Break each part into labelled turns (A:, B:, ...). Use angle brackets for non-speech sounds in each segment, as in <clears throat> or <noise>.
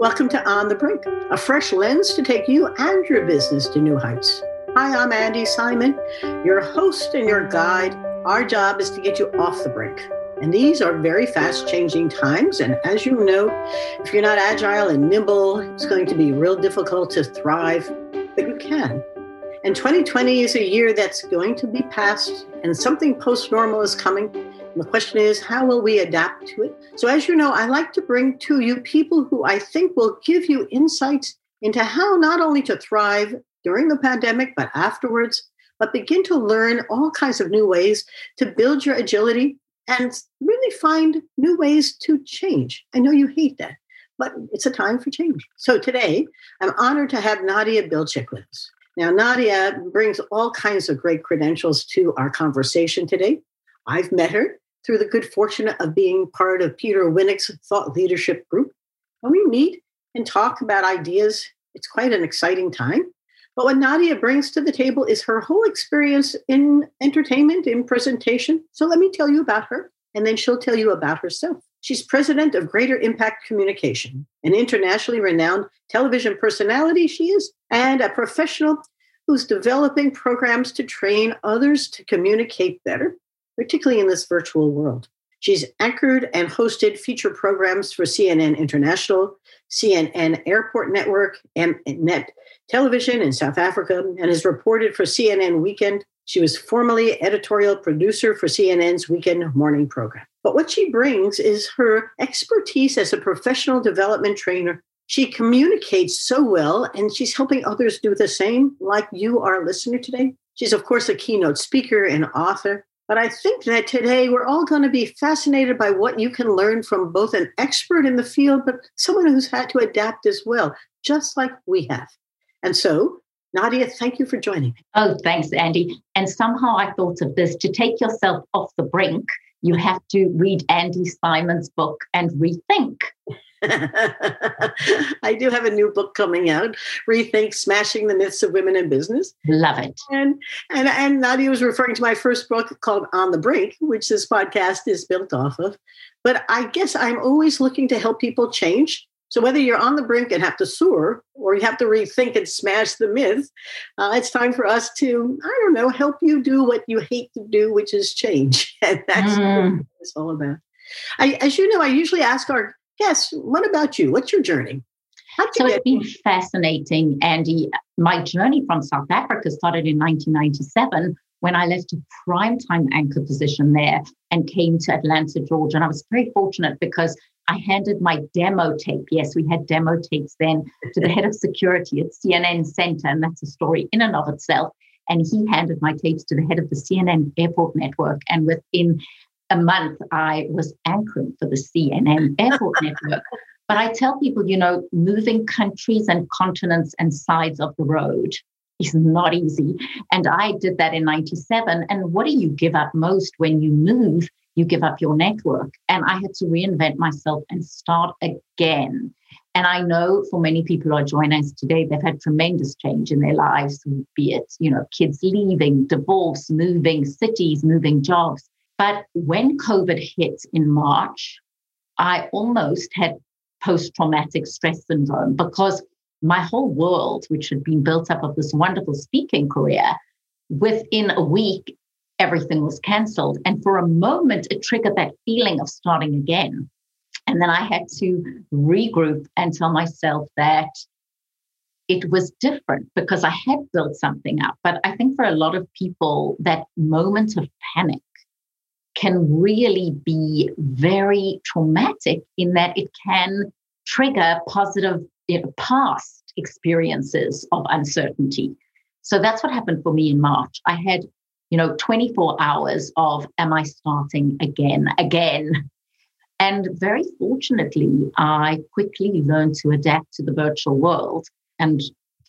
A: Welcome to On the Brink, a fresh lens to take you and your business to new heights. Hi, I'm Andi Simon, your host and your guide. Our job is to get you off the brink. And these are very fast changing times. And as you know, if you're not agile and nimble, it's going to be real difficult to thrive, but you can. And 2020 is a year that's going to be past, and something post normal is coming. The question is, how will we adapt to it? So, as you know, I like to bring to you people who I think will give you insights into how not only to thrive during the pandemic, but afterwards, but begin to learn all kinds of new ways to build your agility and really find new ways to change. I know you hate that, but it's a time for change. So today, I'm honored to have Nadia Bilchik with us. Now, Nadia brings all kinds of great credentials to our conversation today. I've met her through the good fortune of being part of Peter Winnick's thought leadership group. And we meet and talk about ideas. It's quite an exciting time. But what Nadia brings to the table is her whole experience in entertainment, in presentation. So let me tell you about her, and then she'll tell you about herself. She's president of Greater Impact Communication, an internationally renowned television personality, she is, and a professional who's developing programs to train others to communicate better, particularly in this virtual world. She's anchored and hosted feature programs for CNN International, CNN Airport Network, and Net Television in South Africa, and has reported for CNN Weekend. She was formerly editorial producer for CNN's Weekend Morning program. But what she brings is her expertise as a professional development trainer. She communicates so well, and she's helping others do the same, like you, our listener today. She's, of course, a keynote speaker and author. But I think that today we're all going to be fascinated by what you can learn from both an expert in the field, but someone who's had to adapt as well, just like we have. And so, Nadia, thank you for joining me.
B: Oh, thanks, Andi. And somehow I thought of this to take yourself off the brink, you have to read Andi Simon's book and rethink. <laughs>
A: I do have a new book coming out, Rethink Smashing the Myths of Women in Business.
B: Love it.
A: And and and Nadia was referring to my first book called On the Brink, which this podcast is built off of. But I guess I'm always looking to help people change. So whether you're on the brink and have to soar, or you have to rethink and smash the myth, uh, it's time for us to, I don't know, help you do what you hate to do, which is change. <laughs> And that's mm. what it's all about. I, as you know, I usually ask our guests, What about you? What's your journey?
B: so it's been fascinating, Andi. My journey from South Africa started in 1997 when I left a primetime anchor position there and came to Atlanta, Georgia. And I was very fortunate because I handed my demo tape. Yes, we had demo tapes then to the head of security at CNN Center, and that's a story in and of itself. And he handed my tapes to the head of the CNN Airport Network. And within a month, I was anchoring for the CNN airport <laughs> network. But I tell people, you know, moving countries and continents and sides of the road is not easy. And I did that in 97. And what do you give up most when you move? You give up your network. And I had to reinvent myself and start again. And I know for many people who are joining us today, they've had tremendous change in their lives, be it, you know, kids leaving, divorce, moving cities, moving jobs. But when COVID hit in March, I almost had post traumatic stress syndrome because my whole world, which had been built up of this wonderful speaking career, within a week, everything was cancelled. And for a moment, it triggered that feeling of starting again. And then I had to regroup and tell myself that it was different because I had built something up. But I think for a lot of people, that moment of panic can really be very traumatic in that it can trigger positive you know, past experiences of uncertainty. So that's what happened for me in March. I had, you know, 24 hours of am I starting again, again? And very fortunately, I quickly learned to adapt to the virtual world and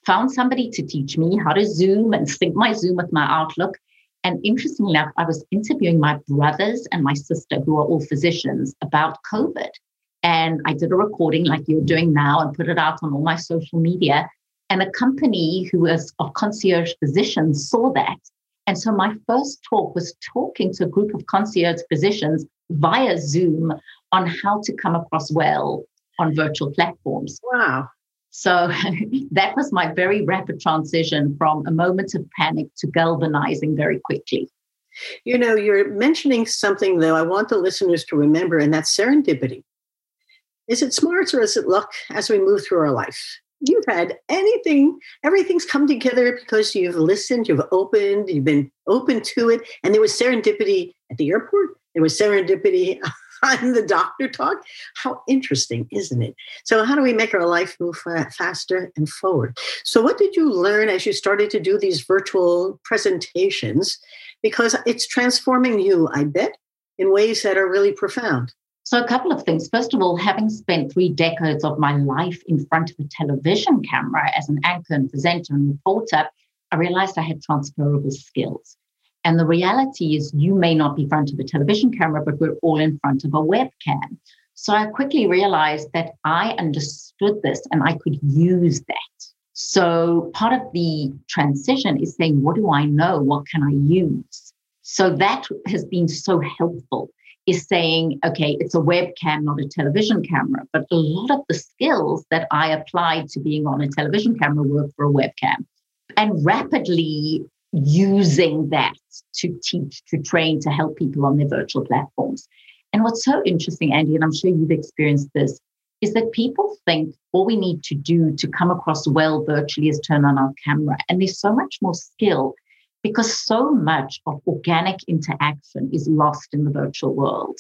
B: found somebody to teach me how to Zoom and sync my Zoom with my Outlook. And interestingly enough, I was interviewing my brothers and my sister, who are all physicians, about COVID. And I did a recording like you're doing now and put it out on all my social media. And a company who was of concierge physicians saw that. And so my first talk was talking to a group of concierge physicians via Zoom on how to come across well on virtual platforms.
A: Wow.
B: So <laughs> that was my very rapid transition from a moment of panic to galvanizing very quickly.
A: You know, you're mentioning something, though, I want the listeners to remember, and that's serendipity. Is it smarts or is it luck as we move through our life? You've had anything, everything's come together because you've listened, you've opened, you've been open to it. And there was serendipity at the airport, there was serendipity <laughs> on the doctor talk. How interesting, isn't it? So, how do we make our life move faster and forward? So, what did you learn as you started to do these virtual presentations? Because it's transforming you, I bet, in ways that are really profound.
B: So, a couple of things. First of all, having spent three decades of my life in front of a television camera as an anchor and presenter and reporter, I realized I had transferable skills. And the reality is, you may not be in front of a television camera, but we're all in front of a webcam. So I quickly realized that I understood this and I could use that. So part of the transition is saying, what do I know? What can I use? So that has been so helpful is saying, okay, it's a webcam, not a television camera. But a lot of the skills that I applied to being on a television camera work for a webcam. And rapidly using that to teach, to train, to help people on their virtual platforms. And what's so interesting, Andi, and I'm sure you've experienced this, is that people think all we need to do to come across well virtually is turn on our camera. And there's so much more skill because so much of organic interaction is lost in the virtual world.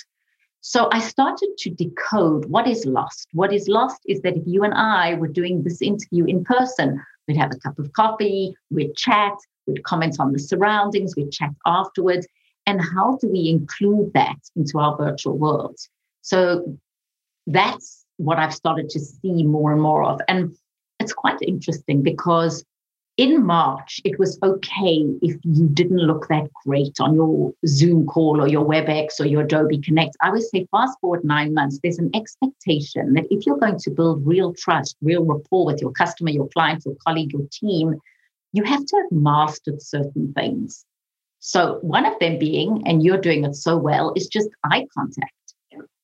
B: So I started to decode what is lost. What is lost is that if you and I were doing this interview in person, we'd have a cup of coffee, we'd chat, we'd comment on the surroundings, we'd chat afterwards. And how do we include that into our virtual world? So that's what I've started to see more and more of. And it's quite interesting because in March, it was okay if you didn't look that great on your Zoom call or your WebEx or your Adobe Connect. I would say, fast forward nine months, there's an expectation that if you're going to build real trust, real rapport with your customer, your client, your colleague, your team, you have to have mastered certain things. So, one of them being, and you're doing it so well, is just eye contact.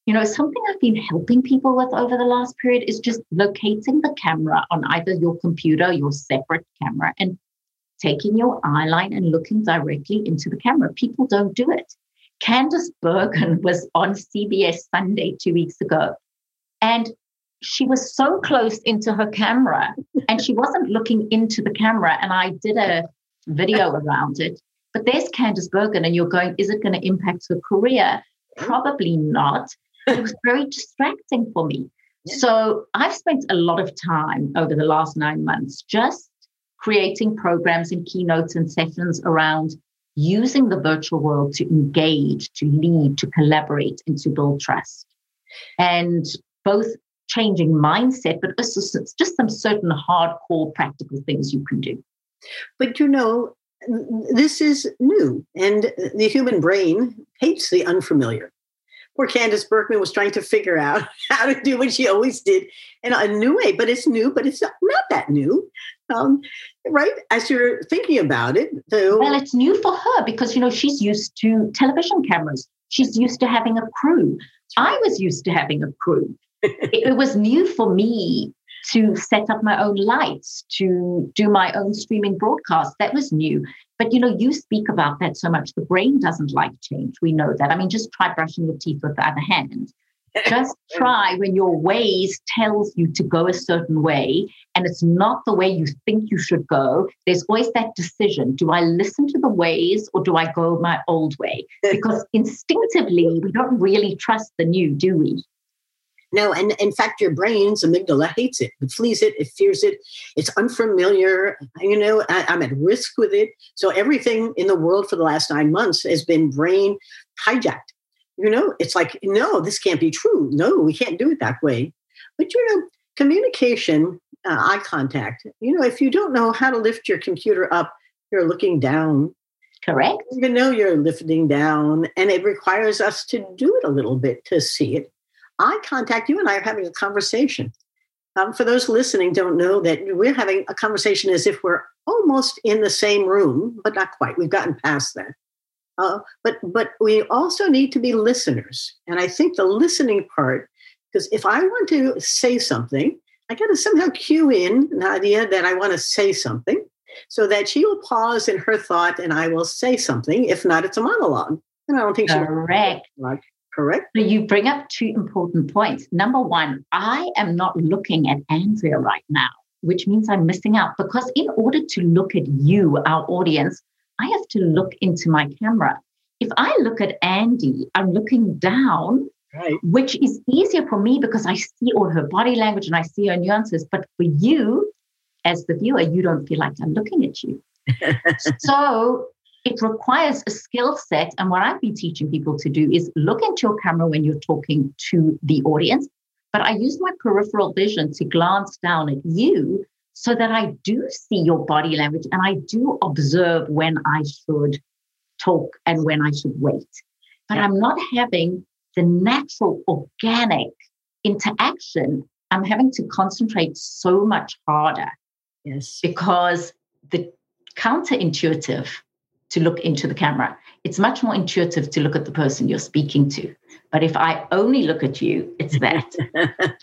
B: You know, something I've been helping people with over the last period is just locating the camera on either your computer, your separate camera, and taking your eye line and looking directly into the camera. People don't do it. Candice Bergen <laughs> was on CBS Sunday two weeks ago, and she was so close into her camera and she wasn't looking into the camera. And I did a video <laughs> around it. But there's Candice Bergen, and you're going, is it going to impact her career? Probably not. It was very distracting for me. So I've spent a lot of time over the last nine months just creating programs and keynotes and sessions around using the virtual world to engage, to lead, to collaborate, and to build trust. And both changing mindset, but it's just some certain hardcore practical things you can do.
A: But you know, this is new, and the human brain hates the unfamiliar. Poor Candice Bergman was trying to figure out <laughs> how to do what she always did in a new way, but it's new, but it's not, not that new. Um, right? As you're thinking about it.
B: So. Well, it's new for her because, you know, she's used to television cameras. She's used to having a crew. I was used to having a crew it, <laughs> it was new for me to set up my own lights, to do my own streaming broadcast. That was new. But you know, you speak about that so much. The brain doesn't like change. We know that. I mean, just try brushing your teeth with the other hand. <laughs> Just try when your Waze tells you to go a certain way and it's not the way you think you should go. There's always that decision. Do I listen to the Waze or do I go my old way? <laughs> Because instinctively, we don't really trust the new, do we?
A: No, and in fact, your brain's amygdala hates it. It flees it. It fears it. It's unfamiliar. You know, I, I'm at risk with it. So everything in the world for the last nine months has been brain hijacked. You know, it's like, no, this can't be true. No, we can't do it that way. But you know, communication, uh, eye contact. You know, if you don't know how to lift your computer up, you're looking down.
B: Correct.
A: You know you're lifting down, and it requires us to do it a little bit to see it eye contact, you and I are having a conversation. Um, for those listening, don't know that we're having a conversation as if we're almost in the same room, but not quite. We've gotten past that. Uh, but but we also need to be listeners, and I think the listening part Because if I want to say something, I got to somehow cue in Nadia that I want to say something so that she will pause in her thought and I will say something. If not, it's a monologue. And I don't think
B: correct.
A: she correct.
B: So you bring up two important points. Number one, I am not looking at Andrea right now, which means I'm missing out because in order to look at you, our audience, I have to look into my camera. If I look at Andi, I'm looking down, right. which is easier for me because I see all her body language and I see her nuances. But for you, as the viewer, you don't feel like I'm looking at you. <laughs> so it requires a skill set. And what I've been teaching people to do is look into your camera when you're talking to the audience. But I use my peripheral vision to glance down at you so that I do see your body language and I do observe when I should talk and when I should wait. But yeah. I'm not having the natural, organic interaction. I'm having to concentrate so much harder.
A: Yes.
B: Because the counterintuitive to look into the camera. It's much more intuitive to look at the person you're speaking to. But if I only look at you, it's that. <laughs>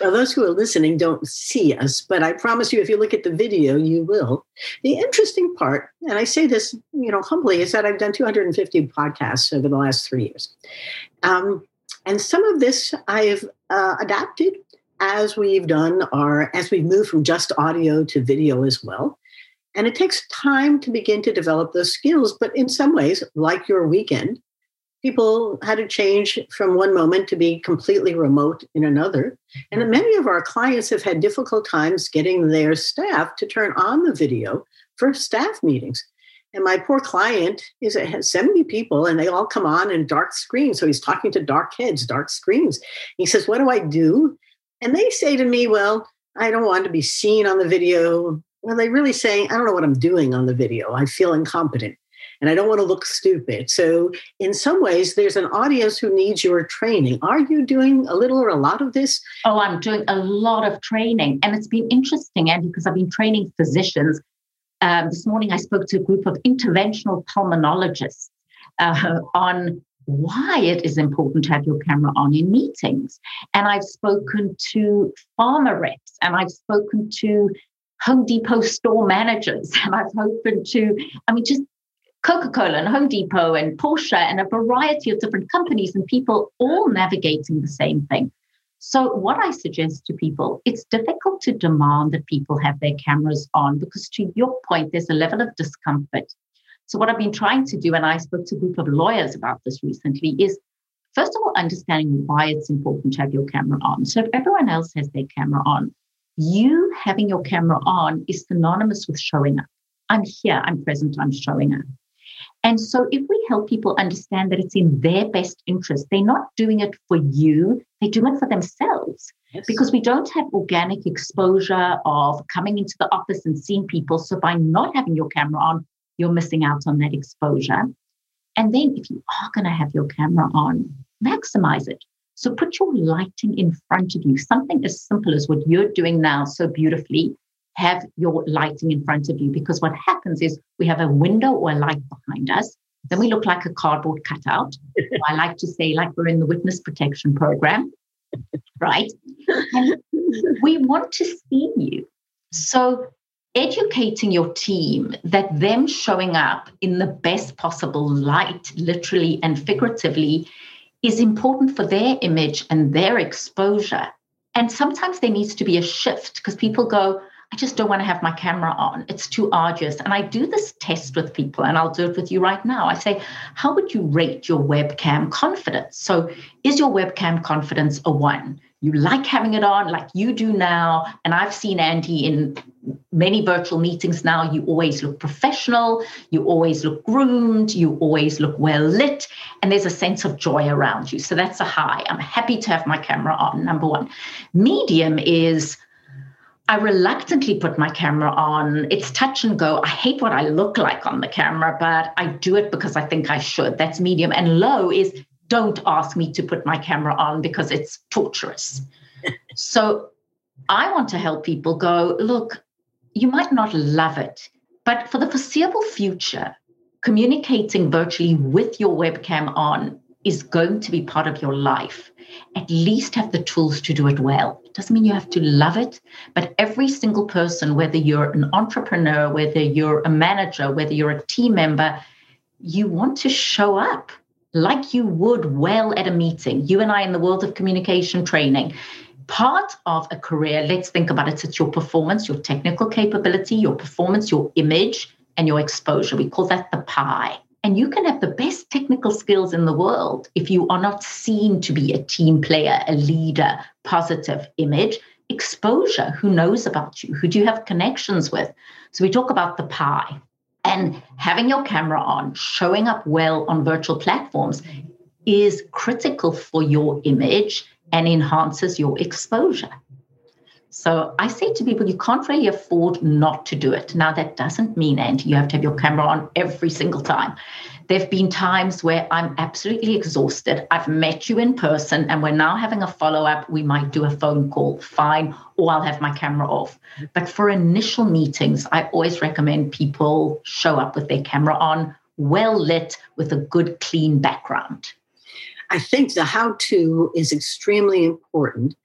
A: well, those who are listening don't see us, but I promise you, if you look at the video, you will. The interesting part, and I say this, you know, humbly, is that I've done 250 podcasts over the last three years, um, and some of this I've uh, adapted as we've done our as we've moved from just audio to video as well. And it takes time to begin to develop those skills. But in some ways, like your weekend, people had to change from one moment to be completely remote in another. And mm-hmm. many of our clients have had difficult times getting their staff to turn on the video for staff meetings. And my poor client is it has 70 people and they all come on in dark screens. So he's talking to dark heads, dark screens. He says, What do I do? And they say to me, Well, I don't want to be seen on the video. Well, they really saying, I don't know what I'm doing on the video. I feel incompetent and I don't want to look stupid. So, in some ways, there's an audience who needs your training. Are you doing a little or a lot of this?
B: Oh, I'm doing a lot of training. And it's been interesting, Andi, because I've been training physicians. Um, this morning, I spoke to a group of interventional pulmonologists uh, on why it is important to have your camera on in meetings. And I've spoken to pharma reps and I've spoken to Home Depot store managers, <laughs> and I've spoken to, I mean, just Coca Cola and Home Depot and Porsche and a variety of different companies and people all navigating the same thing. So, what I suggest to people, it's difficult to demand that people have their cameras on because, to your point, there's a level of discomfort. So, what I've been trying to do, and I spoke to a group of lawyers about this recently, is first of all, understanding why it's important to have your camera on. So, if everyone else has their camera on, you having your camera on is synonymous with showing up. I'm here, I'm present, I'm showing up. And so, if we help people understand that it's in their best interest, they're not doing it for you, they're doing it for themselves. Yes. Because we don't have organic exposure of coming into the office and seeing people. So, by not having your camera on, you're missing out on that exposure. And then, if you are going to have your camera on, maximize it. So put your lighting in front of you, something as simple as what you're doing now so beautifully. Have your lighting in front of you because what happens is we have a window or a light behind us. Then we look like a cardboard cutout. <laughs> I like to say, like we're in the witness protection program, right? And we want to see you. So educating your team that them showing up in the best possible light, literally and figuratively, is important for their image and their exposure. And sometimes there needs to be a shift because people go, I just don't want to have my camera on. It's too arduous. And I do this test with people, and I'll do it with you right now. I say, How would you rate your webcam confidence? So, is your webcam confidence a one? You like having it on like you do now. And I've seen Andi in many virtual meetings now. You always look professional, you always look groomed, you always look well lit, and there's a sense of joy around you. So, that's a high. I'm happy to have my camera on, number one. Medium is, I reluctantly put my camera on. It's touch and go. I hate what I look like on the camera, but I do it because I think I should. That's medium. And low is don't ask me to put my camera on because it's torturous. <laughs> so I want to help people go, look, you might not love it, but for the foreseeable future, communicating virtually with your webcam on is going to be part of your life, at least have the tools to do it well. It doesn't mean you have to love it, but every single person, whether you're an entrepreneur, whether you're a manager, whether you're a team member, you want to show up like you would well at a meeting. You and I in the world of communication training. Part of a career, let's think about it, it's your performance, your technical capability, your performance, your image, and your exposure. We call that the pie. And you can have the best technical skills in the world if you are not seen to be a team player, a leader, positive image, exposure. Who knows about you? Who do you have connections with? So we talk about the pie. And having your camera on, showing up well on virtual platforms is critical for your image and enhances your exposure. So I say to people, you can't really afford not to do it. Now, that doesn't mean, and you have to have your camera on every single time. There have been times where I'm absolutely exhausted. I've met you in person and we're now having a follow up. We might do a phone call, fine, or I'll have my camera off. But for initial meetings, I always recommend people show up with their camera on, well lit, with a good, clean background.
A: I think the how to is extremely important.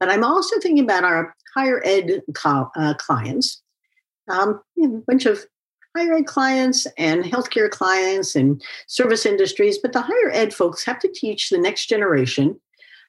A: But I'm also thinking about our higher ed co- uh, clients, um, you know, a bunch of higher ed clients and healthcare clients and service industries, but the higher ed folks have to teach the next generation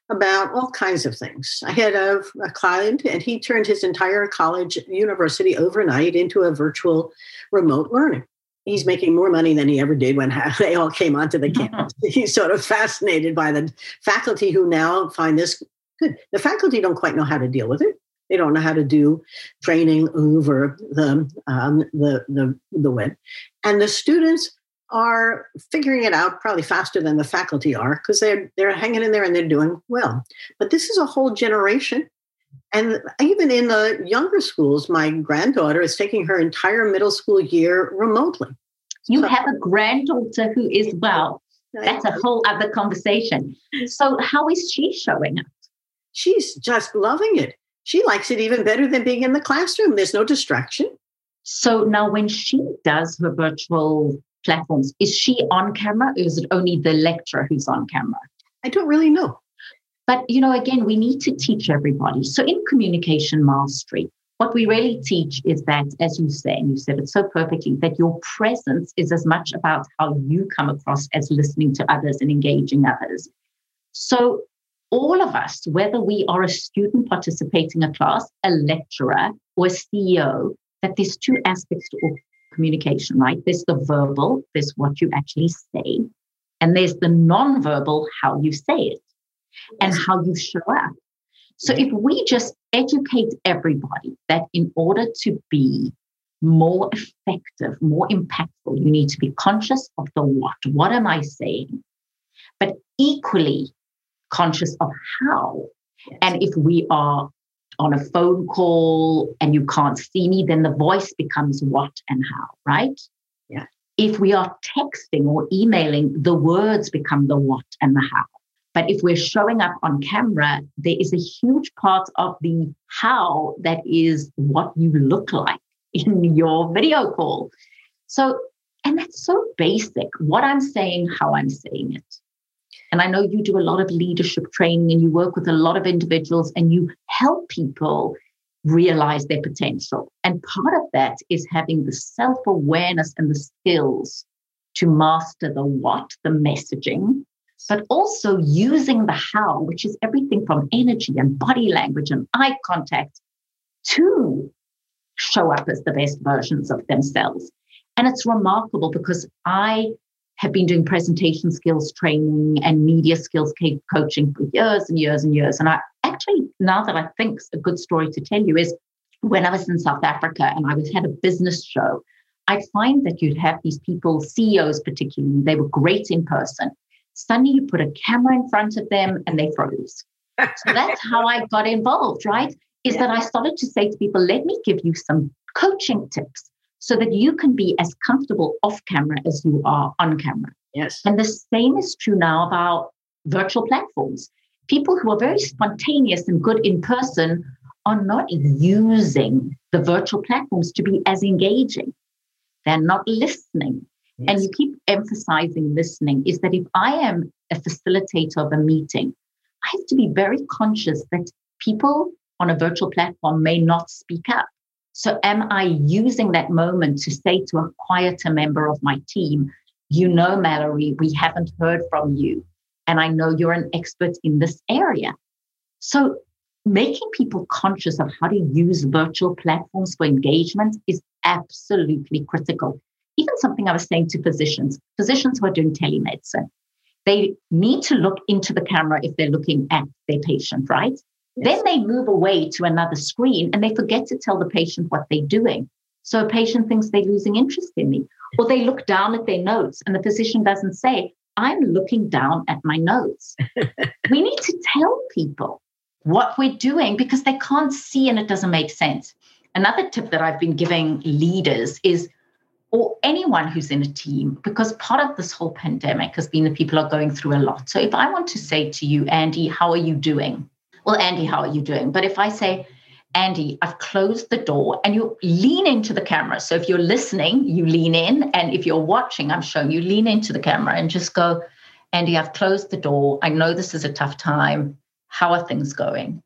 A: about all kinds of things. I had a, a, client and he turned his entire college university overnight into a virtual remote learning. He's making more money than he ever did when <laughs> they all came onto the <laughs> campus. He's sort of fascinated by the faculty who now find this good. The faculty don't quite know how to deal with it. They don't know how to do training over the um, the, the the web, and the students are figuring it out probably faster than the faculty are because they're they're hanging in there and they're doing well. But this is a whole generation. And even in the younger schools, my granddaughter is taking her entire middle school year remotely.
B: You so, have a granddaughter who is well. That's a whole other conversation. So, how is she showing up?
A: She's just loving it she likes it even better than being in the classroom. There's no distraction.
B: So now, when she does her virtual platforms, is she on camera or is it only the lecturer who's on camera?
A: I don't really know.
B: But, you know, again, we need to teach everybody. So in communication mastery, what we really teach is that, as you say, and you said it so perfectly, that your presence is as much about how you come across as listening to others and engaging others. So all of us, whether we are a student participating in a class, a lecturer, or a CEO, that there's two aspects to communication, right? There's the verbal, there's what you actually say, and there's the non-verbal, how you say it and how you show up. So if we just educate everybody that in order to be more effective, more impactful, you need to be conscious of the what. What am I saying? But equally, conscious of how. And if we are on a phone call and you can't see me, then the voice becomes what and how, right?
A: Yeah.
B: If we are texting or emailing, the words become the what and the how. But if we're showing up on camera, there is a huge part of the how that is what you look like <laughs> in your video call. So, and that's so basic. What I'm saying, how I'm saying it. And I know you do a lot of leadership training and you work with a lot of individuals and you help people realize their potential. And part of that is having the self awareness and the skills to master the what, the messaging, but also using the how, which is everything from energy and body language and eye contact to show up as the best versions of themselves. And it's remarkable because I have been doing presentation skills training and media skills coaching for years and years and years. And I actually, now that I think a good story to tell you is when I was in South Africa and I was had a business show, I'd find that you'd have these people, CEOs particularly, they were great in person. Suddenly you put a camera in front of them and they froze. so that's how I got involved, right? Is <laughs> yeah. that I started to say to people, let me give you some coaching tips so that you can be as comfortable off camera as you are on camera.
A: Yes.
B: And the same is true now about virtual platforms. People who are very spontaneous and good in person are not using the virtual platforms to be as engaging. They're not listening. yes. and you keep emphasizing listening, is that if I am a facilitator of a meeting, I have to be very conscious that people on a virtual platform may not speak up. So, am I using that moment to say to a quieter member of my team, you know, Mallory, we haven't heard from you. And I know you're an expert in this area. So, making people conscious of how to use virtual platforms for engagement is absolutely critical. Even something I was saying to physicians, physicians who are doing telemedicine, they need to look into the camera if they're looking at their patient, right? Then they move away to another screen and they forget to tell the patient what they're doing. So a patient thinks they're losing interest in me, or they look down at their notes and the physician doesn't say, I'm looking down at my notes. <laughs> we need to tell people what we're doing because they can't see and it doesn't make sense. Another tip that I've been giving leaders is, or anyone who's in a team, because part of this whole pandemic has been that people are going through a lot. So if I want to say to you, Andi, how are you doing? Well, Andi, how are you doing? But if I say, Andi, I've closed the door and you lean into the camera. So if you're listening, you lean in. And if you're watching, I'm showing you lean into the camera and just go, Andi, I've closed the door. I know this is a tough time. How are things going?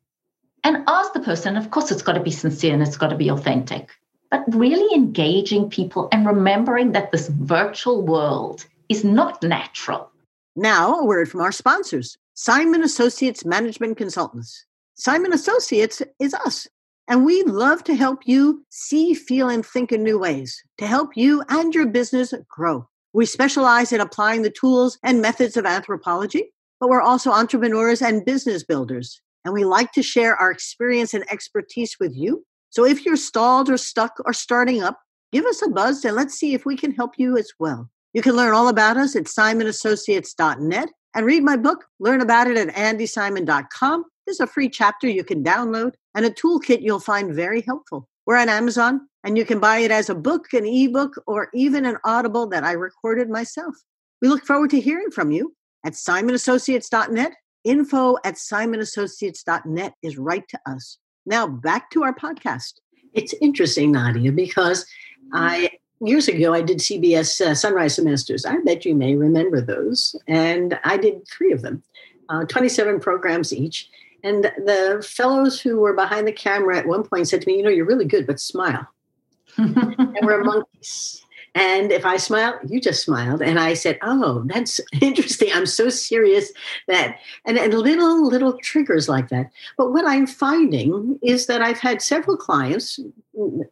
B: And ask the person, of course, it's got to be sincere and it's got to be authentic, but really engaging people and remembering that this virtual world is not natural.
A: Now, a word from our sponsors Simon Associates Management Consultants. Simon Associates is us, and we love to help you see, feel, and think in new ways to help you and your business grow. We specialize in applying the tools and methods of anthropology but we're also entrepreneurs and business builders. And we like to share our experience and expertise with you. So if you're stalled or stuck or starting up, give us a buzz and let's see if we can help you as well. You can learn all about us at simonassociates.net and read my book, learn about it at andisimon.com. There's a free chapter you can download and a toolkit you'll find very helpful. We're on Amazon and you can buy it as a book, an ebook, or even an audible that I recorded myself. We look forward to hearing from you at simonassociates.net. Info at simonassociates.net is right to us. Now back to our podcast. It's interesting, Nadia, because mm-hmm. I years ago I did CBS uh, Sunrise Semesters. I bet you may remember those, and I did three of them, uh, 27 programs each. And the fellows who were behind the camera at one point said to me, "You know, you're really good, but smile." <laughs> and we're monkeys. And if I smile, you just smiled. And I said, Oh, that's interesting. I'm so serious that, and, and little, little triggers like that. But what I'm finding is that I've had several clients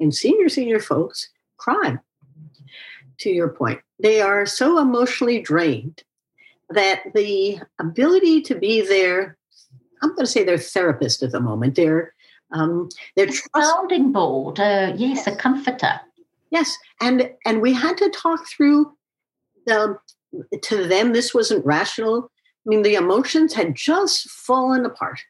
A: and senior, senior folks cry, to your point. They are so emotionally drained that the ability to be there, I'm going to say they're therapist at the moment. They're um, they're
B: trust- sounding board. Uh, yes, a comforter.
A: Yes, and and we had to talk through the to them this wasn't rational. I mean, the emotions had just fallen apart.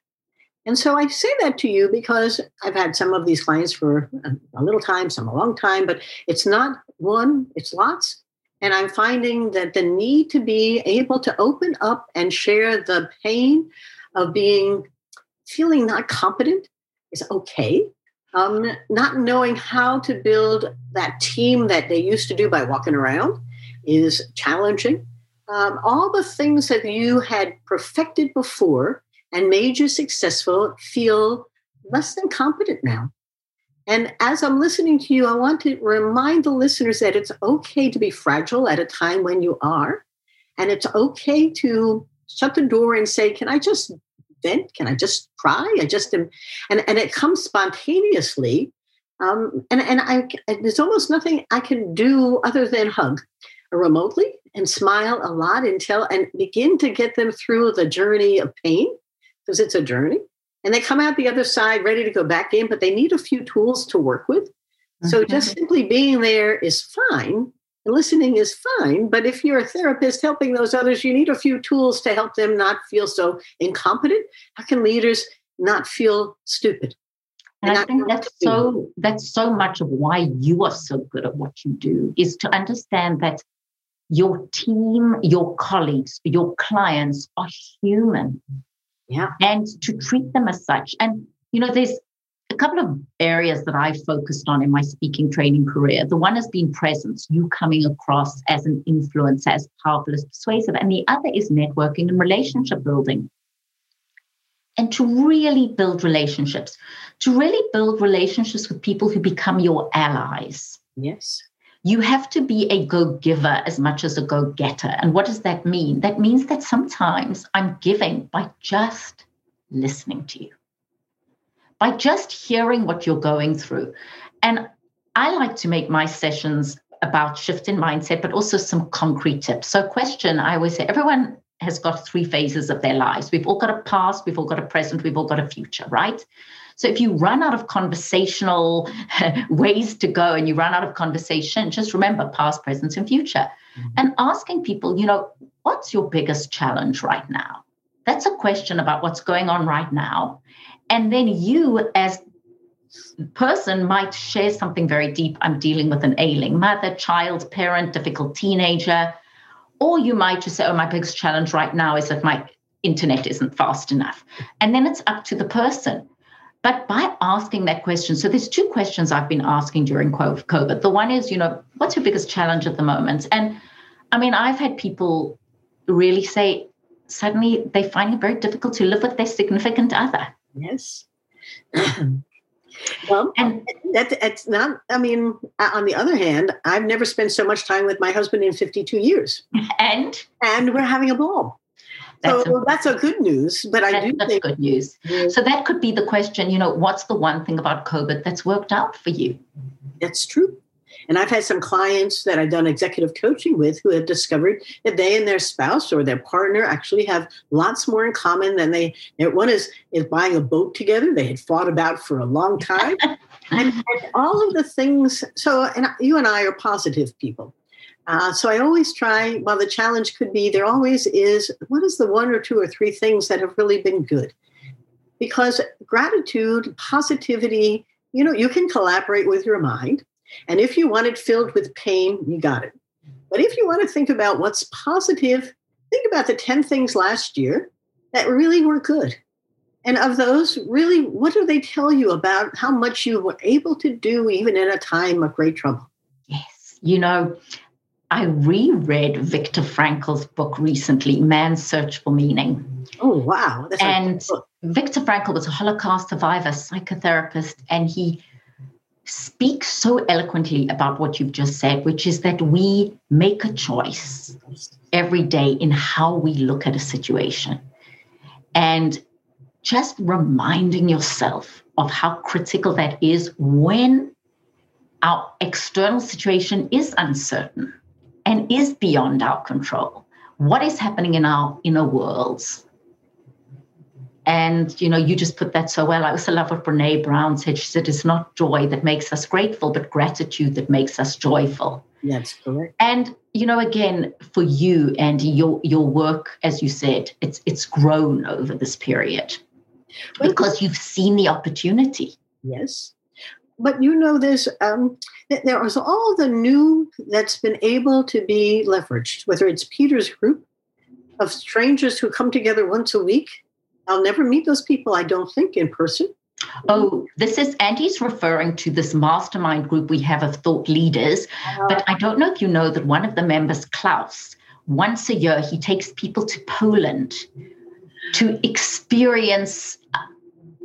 A: And so I say that to you because I've had some of these clients for a, little time, some a long time, but it's not one, it's lots. And I'm finding that the need to be able to open up and share the pain of being feeling not competent is okay um, not knowing how to build that team that they used to do by walking around is challenging. Um, all the things that you had perfected before and made you successful feel less than competent now. And as I'm listening to you, I want to remind the listeners that it's okay to be fragile at a time when you are. And it's okay to shut the door and say, Can I just vent? Can I just cry? I just am, and and it comes spontaneously. Um, and and I there's almost nothing I can do other than hug remotely and smile a lot until and begin to get them through the journey of pain because it's a journey. And they come out the other side ready to go back in, but they need a few tools to work with. So mm-hmm. just simply being there is fine and listening is fine, but if you're a therapist helping those others, you need a few tools to help them not feel so incompetent. How can leaders not feel stupid?
B: And, and I think that's so that's so much of why you are so good at what you do is to understand that your team, your colleagues, your clients are human.
A: Yeah.
B: And to treat them as such. And you know, there's a couple of areas that I've focused on in my speaking training career. The one has been presence, you coming across as an influencer, as powerful, as persuasive. And the other is networking and relationship building. And to really build relationships, to really build relationships with people who become your allies.
A: Yes.
B: You have to be a go giver as much as a go getter. And what does that mean? That means that sometimes I'm giving by just listening to you by just hearing what you're going through. And I like to make my sessions about shift in mindset, but also some concrete tips. So, question I always say everyone has got three phases of their lives. We've all got a past, we've all got a present, we've all got a future, right? So if you run out of conversational <laughs> ways to go and you run out of conversation, just remember past, present, and future. Mm-hmm. And asking people, you know, what's your biggest challenge right now? That's a question about what's going on right now. And then you, as person might share something very deep. I'm dealing with an ailing mother, child, parent, difficult teenager. Or you might just say, oh, my biggest challenge right now is that my internet isn't fast enough. And then it's up to the person. But by asking that question, so there's two questions I've been asking during COVID. The one is, you know, what's your biggest challenge at the moment? And I mean, I've had people really say suddenly they find it very difficult to live with their significant other.
A: Yes. <clears throat> well, and that, that's not, I mean, on the other hand, I've never spent so much time with my husband in 52 years. <laughs>
B: And?
A: And we're having a ball. That's so a, that's a good news, but I do
B: that's
A: think
B: good news. So that could be the question. You know, what's the one thing about COVID that's worked out for you?
A: That's true. And I've had some clients that I've done executive coaching with who have discovered that they and their spouse or their partner actually have lots more in common than they. One is is buying a boat together they had fought about for a long time, <laughs> and, and, all of the things. So, and you and I are positive people. Uh, so I always try. While the challenge could be, there always is. What is the one or two or three things that have really been good? Because gratitude, positivity, you know, you can collaborate with your mind and if you want it filled with pain, you got it. But if you want to think about what's positive, think about the 10 things last year that really were good. And of those, really, what do they tell you about how much you were able to do even in a time of great trouble?
B: Yes. You know, I reread Viktor Frankl's book recently, Man's Search for Meaning.
A: Oh, wow.
B: That's and Viktor Frankl was a Holocaust survivor, psychotherapist, and he speaks so eloquently about what you've just said, which is that we make a choice every day in how we look at a situation. And just reminding yourself of how critical that is when our external situation is uncertain and is beyond our control. What is happening in our inner worlds? And you know, you just put that so well. I also love what Brene Brown said. She said, "It's not joy that makes us grateful, but gratitude that makes us joyful."
A: That's correct.
B: And you know, again, for you, Andi, your your work, as you said, it's it's grown over this period because you've seen the opportunity.
A: Yes, but you know, there's um, there is all the new that's been able to be leveraged, whether it's Peter's group of strangers who come together once a week I'll never meet those people, I don't think, in person.
B: Oh, this is Andi's referring to this mastermind group we have of thought leaders. Uh, but I don't know if you know that one of the members, Klaus, once a year he takes people to Poland to experience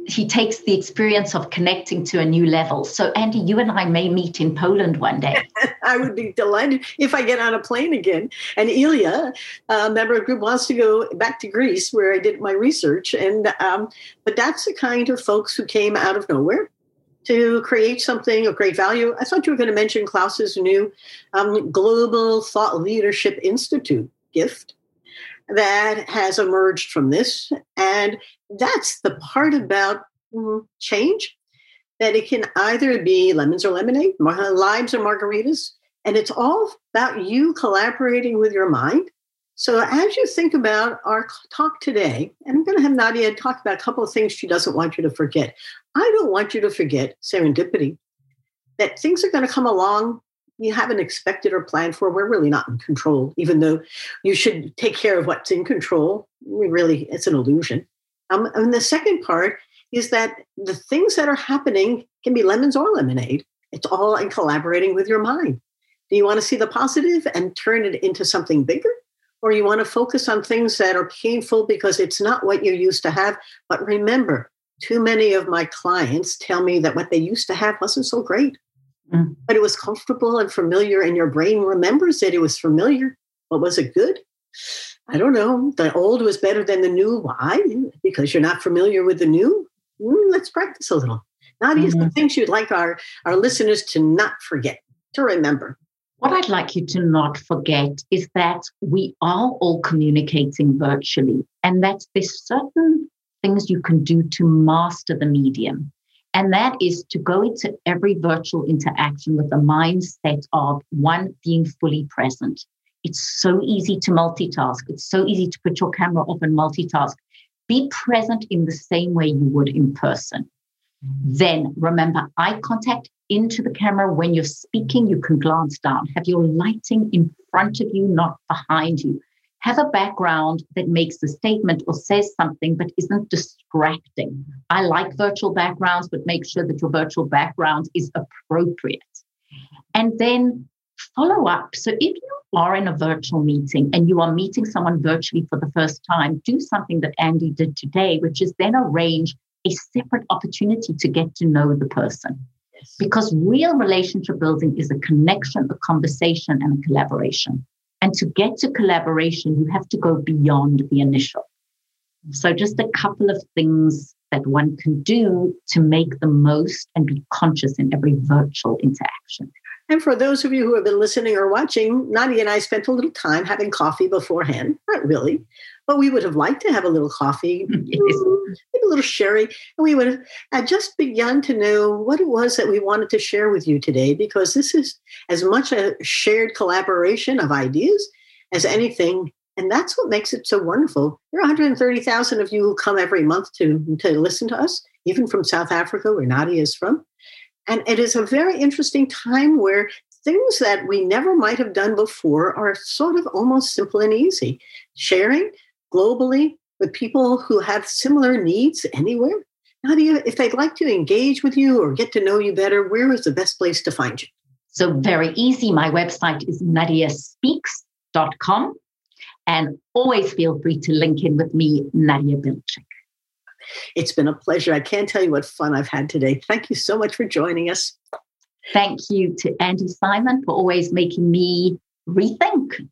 B: he takes the experience of connecting to a new level. So, Andi, you and I may meet in Poland one day. <laughs>
A: I would be delighted if I get on a plane again. And Ilya, a member of the group, wants to go back to Greece where I did my research. And um, but that's the kind of folks who came out of nowhere to create something of great value. I thought you were going to mention Klaus's new um, Global Thought Leadership Institute gift that has emerged from this. And that's the part about mm, change that it can either be lemons or lemonade, limes or margaritas. And it's all about you collaborating with your mind. So as you think about our talk today, and I'm going to have Nadia talk about a couple of things she doesn't want you to forget. I don't want you to forget serendipity, that things are going to come along you haven't expected or planned for, we're really not in control, even though you should take care of what's in control. We really, it's an illusion. Um, and the second part is that the things that are happening can be lemons or lemonade. It's all in collaborating with your mind. Do you want to see the positive and turn it into something bigger? Or you want to focus on things that are painful because it's not what you used to have? But remember, too many of my clients tell me that what they used to have wasn't so great, mm. but it was comfortable and familiar, and your brain remembers that it was familiar. But was it good? I don't know. The old was better than the new. Why? Because you're not familiar with the new? Mm, let's practice a little. Nadia, mm-hmm. things you'd like our, our listeners to not forget, to remember.
B: What I'd like you to not forget is that we are all communicating virtually, and that there's certain things you can do to master the medium. And that is to go into every virtual interaction with the mindset of one, being fully present. It's so easy to multitask. It's so easy to put your camera off and multitask. Be present in the same way you would in person. Then remember eye contact into the camera. When you're speaking, you can glance down. Have your lighting in front of you, not behind you. Have a background that makes a statement or says something but isn't distracting. I like mm. virtual backgrounds, but make sure that your virtual background is appropriate. And then follow up. So if you are in a virtual meeting and you are meeting someone virtually for the first time, do something that Andi did today, which is then arrange a separate opportunity to get to know the person. Yes. Because real relationship building is a connection, a conversation, and a collaboration. And to get to collaboration, you have to go beyond the initial. So, just a couple of things that one can do to make the most and be conscious in every virtual interaction.
A: And for those of you who have been listening or watching, Nadia and I spent a little time having coffee beforehand. Not really, but we would have liked to have a little coffee, <laughs> maybe a little sherry. And we would have just begun to know what it was that we wanted to share with you today, because this is as much a shared collaboration of ideas as anything. And that's what makes it so wonderful. There are 130,000 of you who come every month to, to listen to us, even from South Africa, where Nadia is from. And it is a very interesting time where things that we never might have done before are sort of almost simple and easy. Sharing globally with people who have similar needs anywhere. How do you, if they'd like to engage with you or get to know you better, where is the best place to find you?
B: So, very easy. My website is nadiaspeaks.com. And always feel free to link in with me, Nadia Bilchik.
A: It's been a pleasure. I can't tell you what fun I've had today. Thank you so much for joining us.
B: Thank you to Andi Simon for always making me rethink.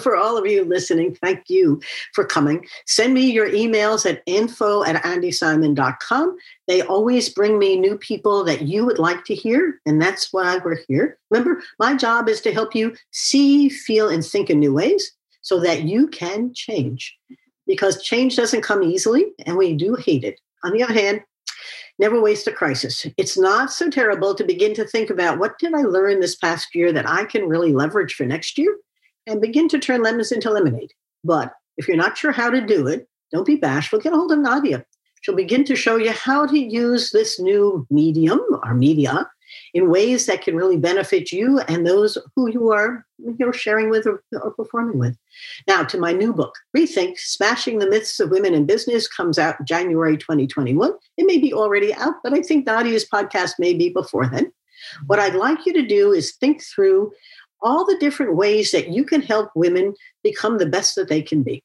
B: <laughs>
A: for all of you listening, thank you for coming. Send me your emails at info at andisimon.com. They always bring me new people that you would like to hear, and that's why we're here. Remember, my job is to help you see, feel, and think in new ways so that you can change because change doesn't come easily and we do hate it. On the other hand, never waste a crisis. It's not so terrible to begin to think about what did I learn this past year that I can really leverage for next year and begin to turn lemons into lemonade. But if you're not sure how to do it, don't be bashful. Get a hold of Nadia. She'll begin to show you how to use this new medium or media in ways that can really benefit you and those who you are you're sharing with or, or performing with. Now, to my new book, Rethink Smashing the Myths of Women in Business, comes out January 2021. It may be already out, but I think Nadia's podcast may be before then. What I'd like you to do is think through all the different ways that you can help women become the best that they can be.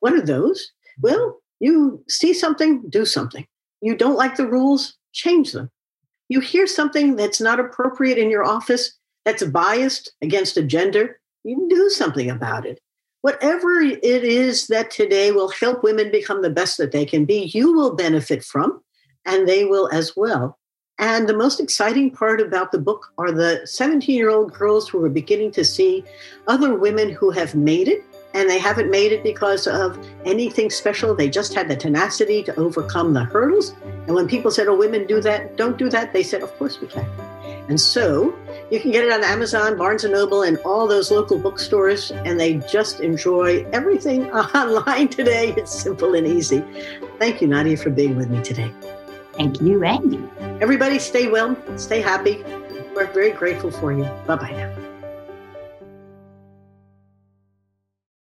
A: What are those? Well, you see something, do something. You don't like the rules, change them you hear something that's not appropriate in your office, that's biased against a gender, you do something about it. Whatever it is that today will help women become the best that they can be, you will benefit from, and they will as well. And the most exciting part about the book are the 17 year old girls who are beginning to see other women who have made it and they haven't made it because of anything special. They just had the tenacity to overcome the hurdles. And when people said, Oh, women do that, don't do that, they said, Of course we can. And so you can get it on Amazon, Barnes and Noble, and all those local bookstores, and they just enjoy everything <laughs> online today. It's simple and easy. Thank you, Nadia, for being with me today.
B: Thank you, Andi.
A: Everybody, stay well, stay happy. We're very grateful for you. Bye bye now.